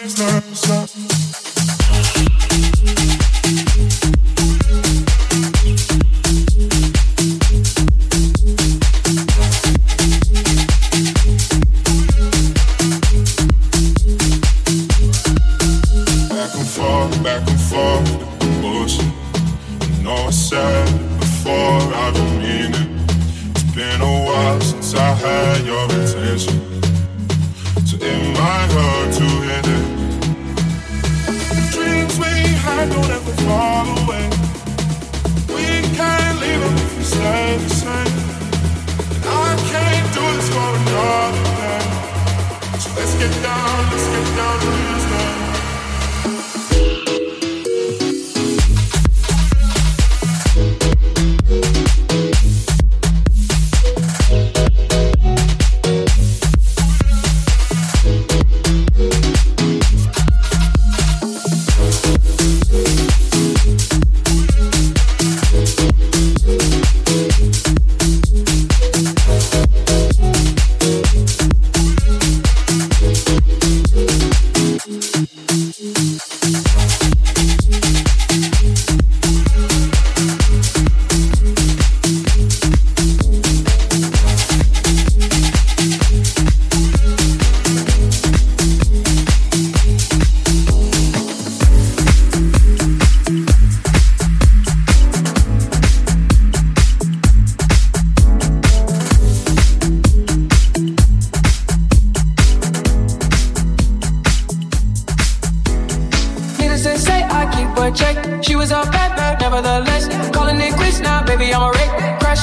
down to business.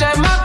At my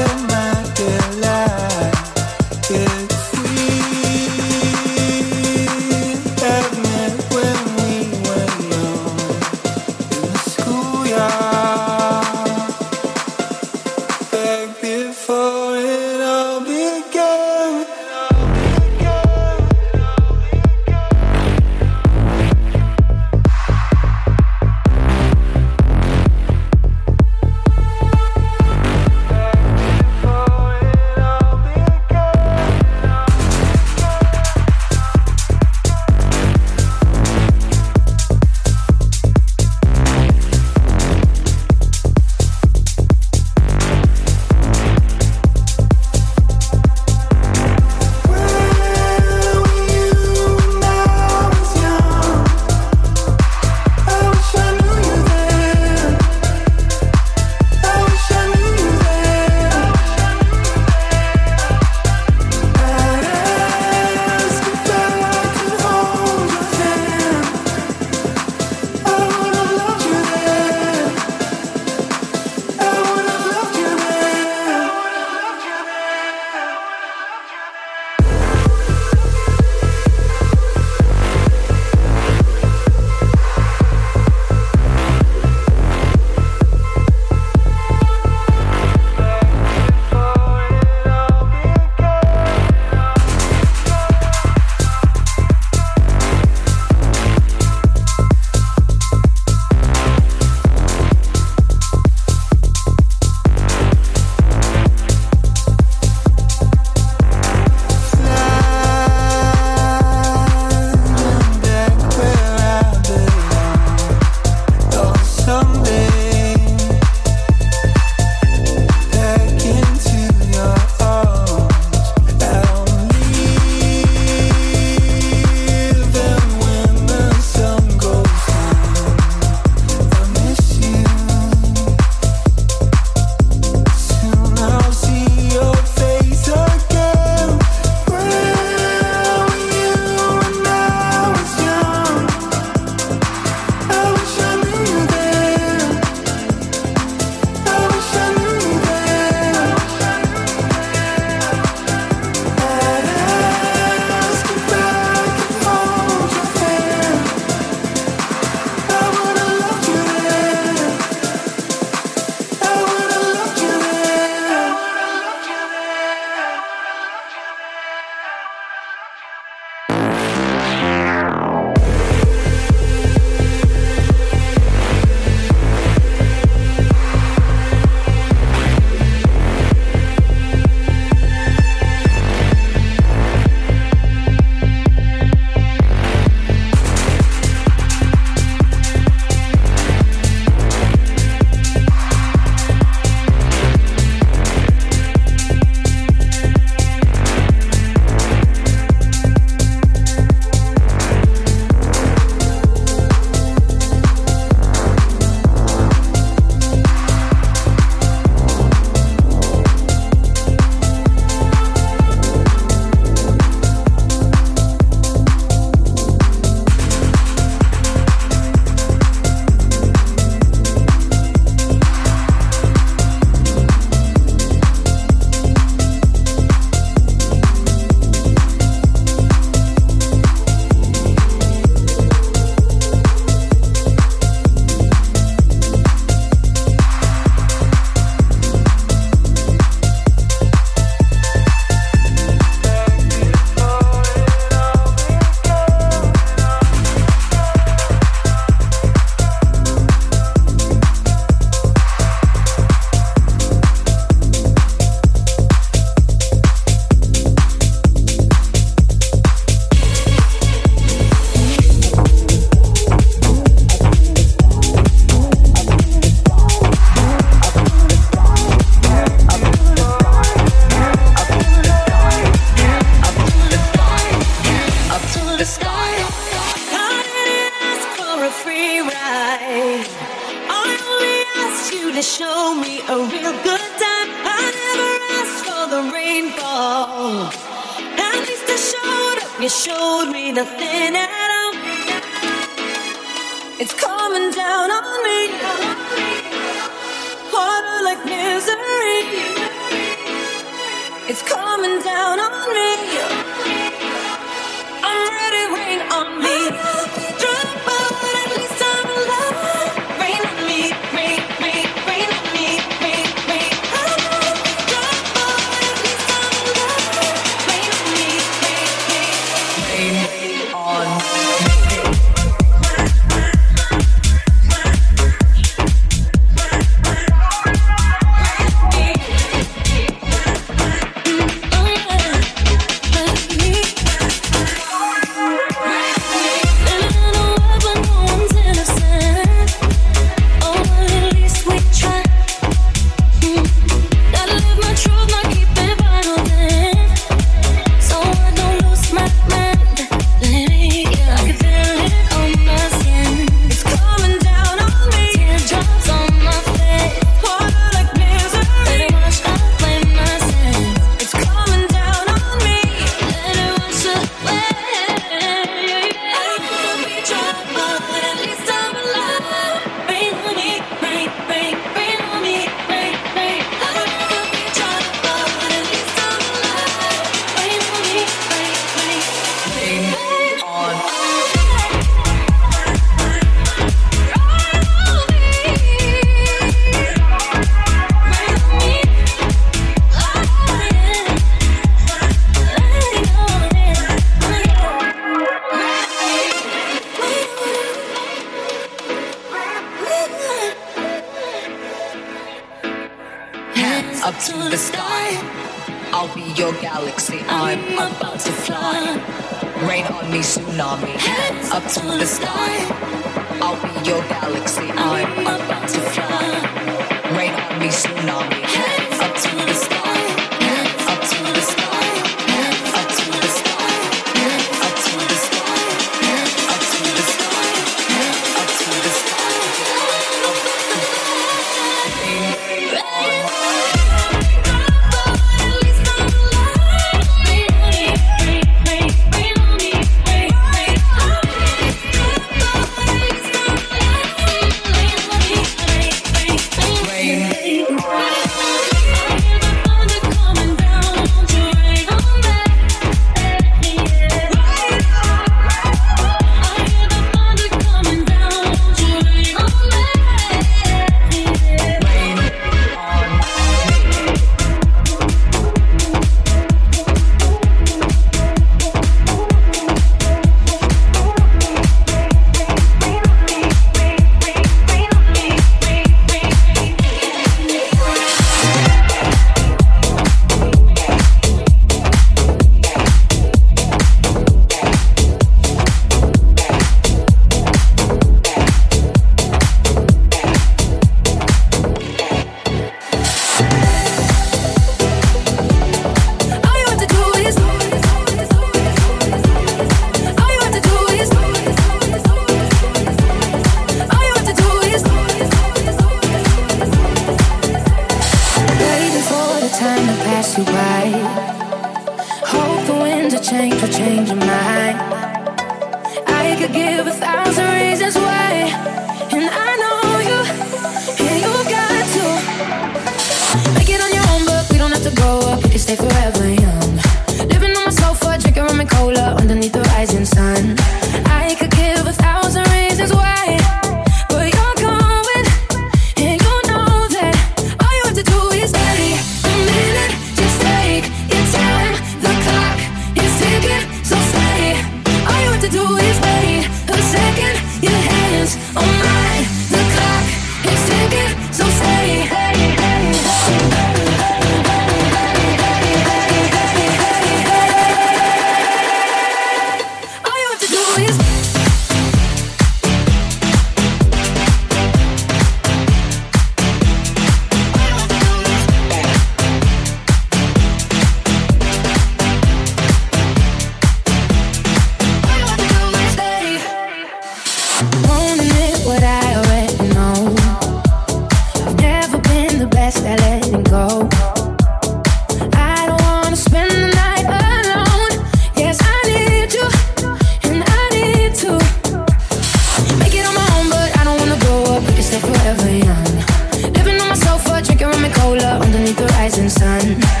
underneath the rising sun.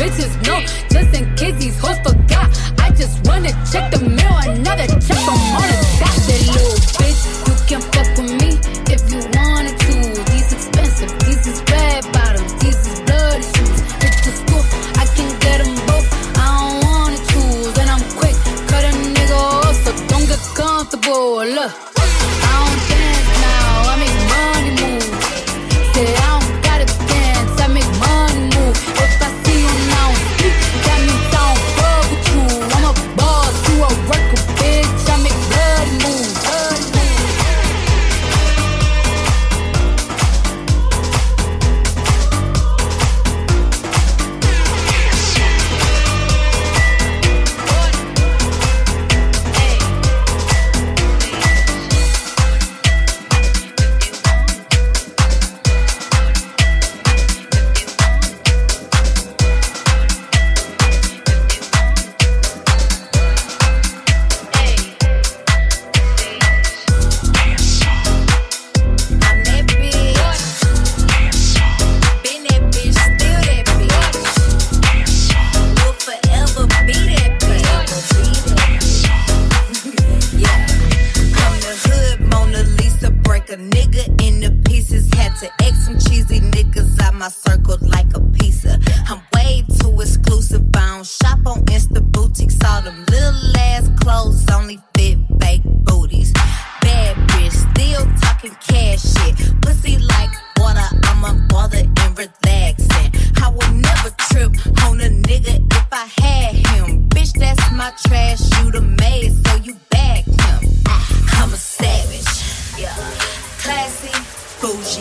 Bitches know. Just in case these hoes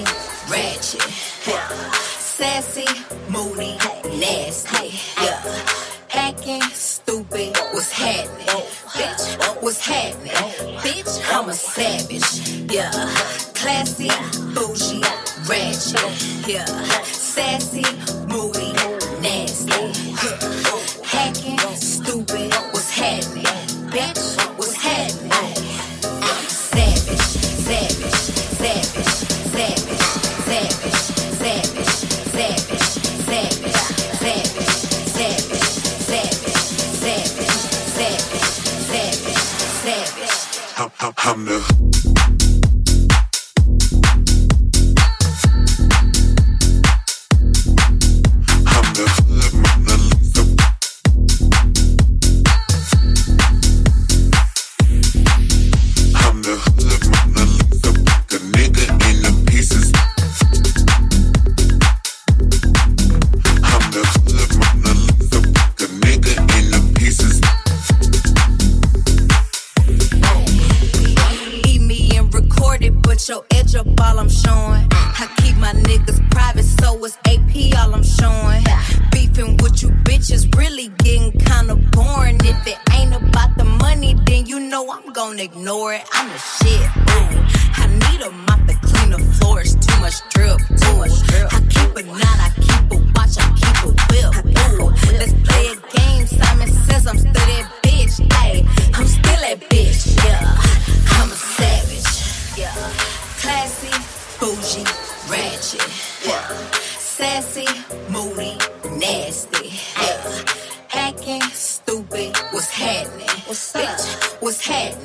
ratchet, ratchet, yeah. sassy, moody, nasty, yeah. Hacking, stupid, what's happening? Bitch, what's happening? Bitch, I'm a savage, yeah. Classy, bougie, ratchet, yeah. Sassy, moody.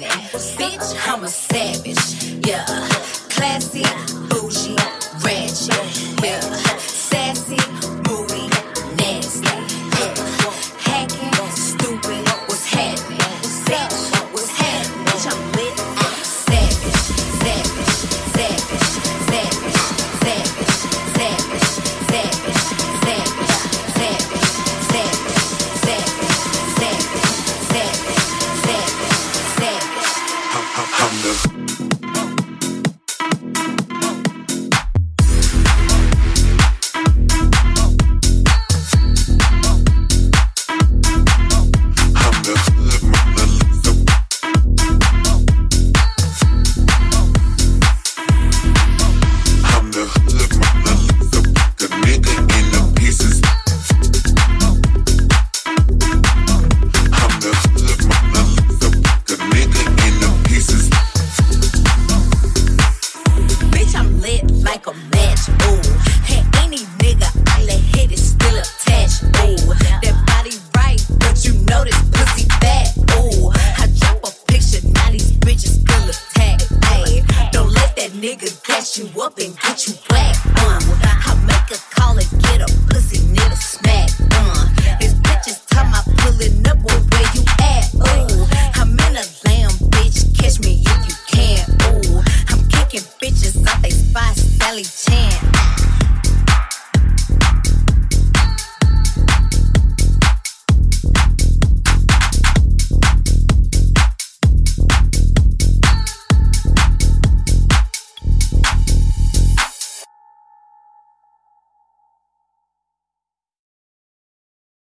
Bitch, I'm a savage. Yeah. Classy, bougie, ratchet. Yeah. Sassy.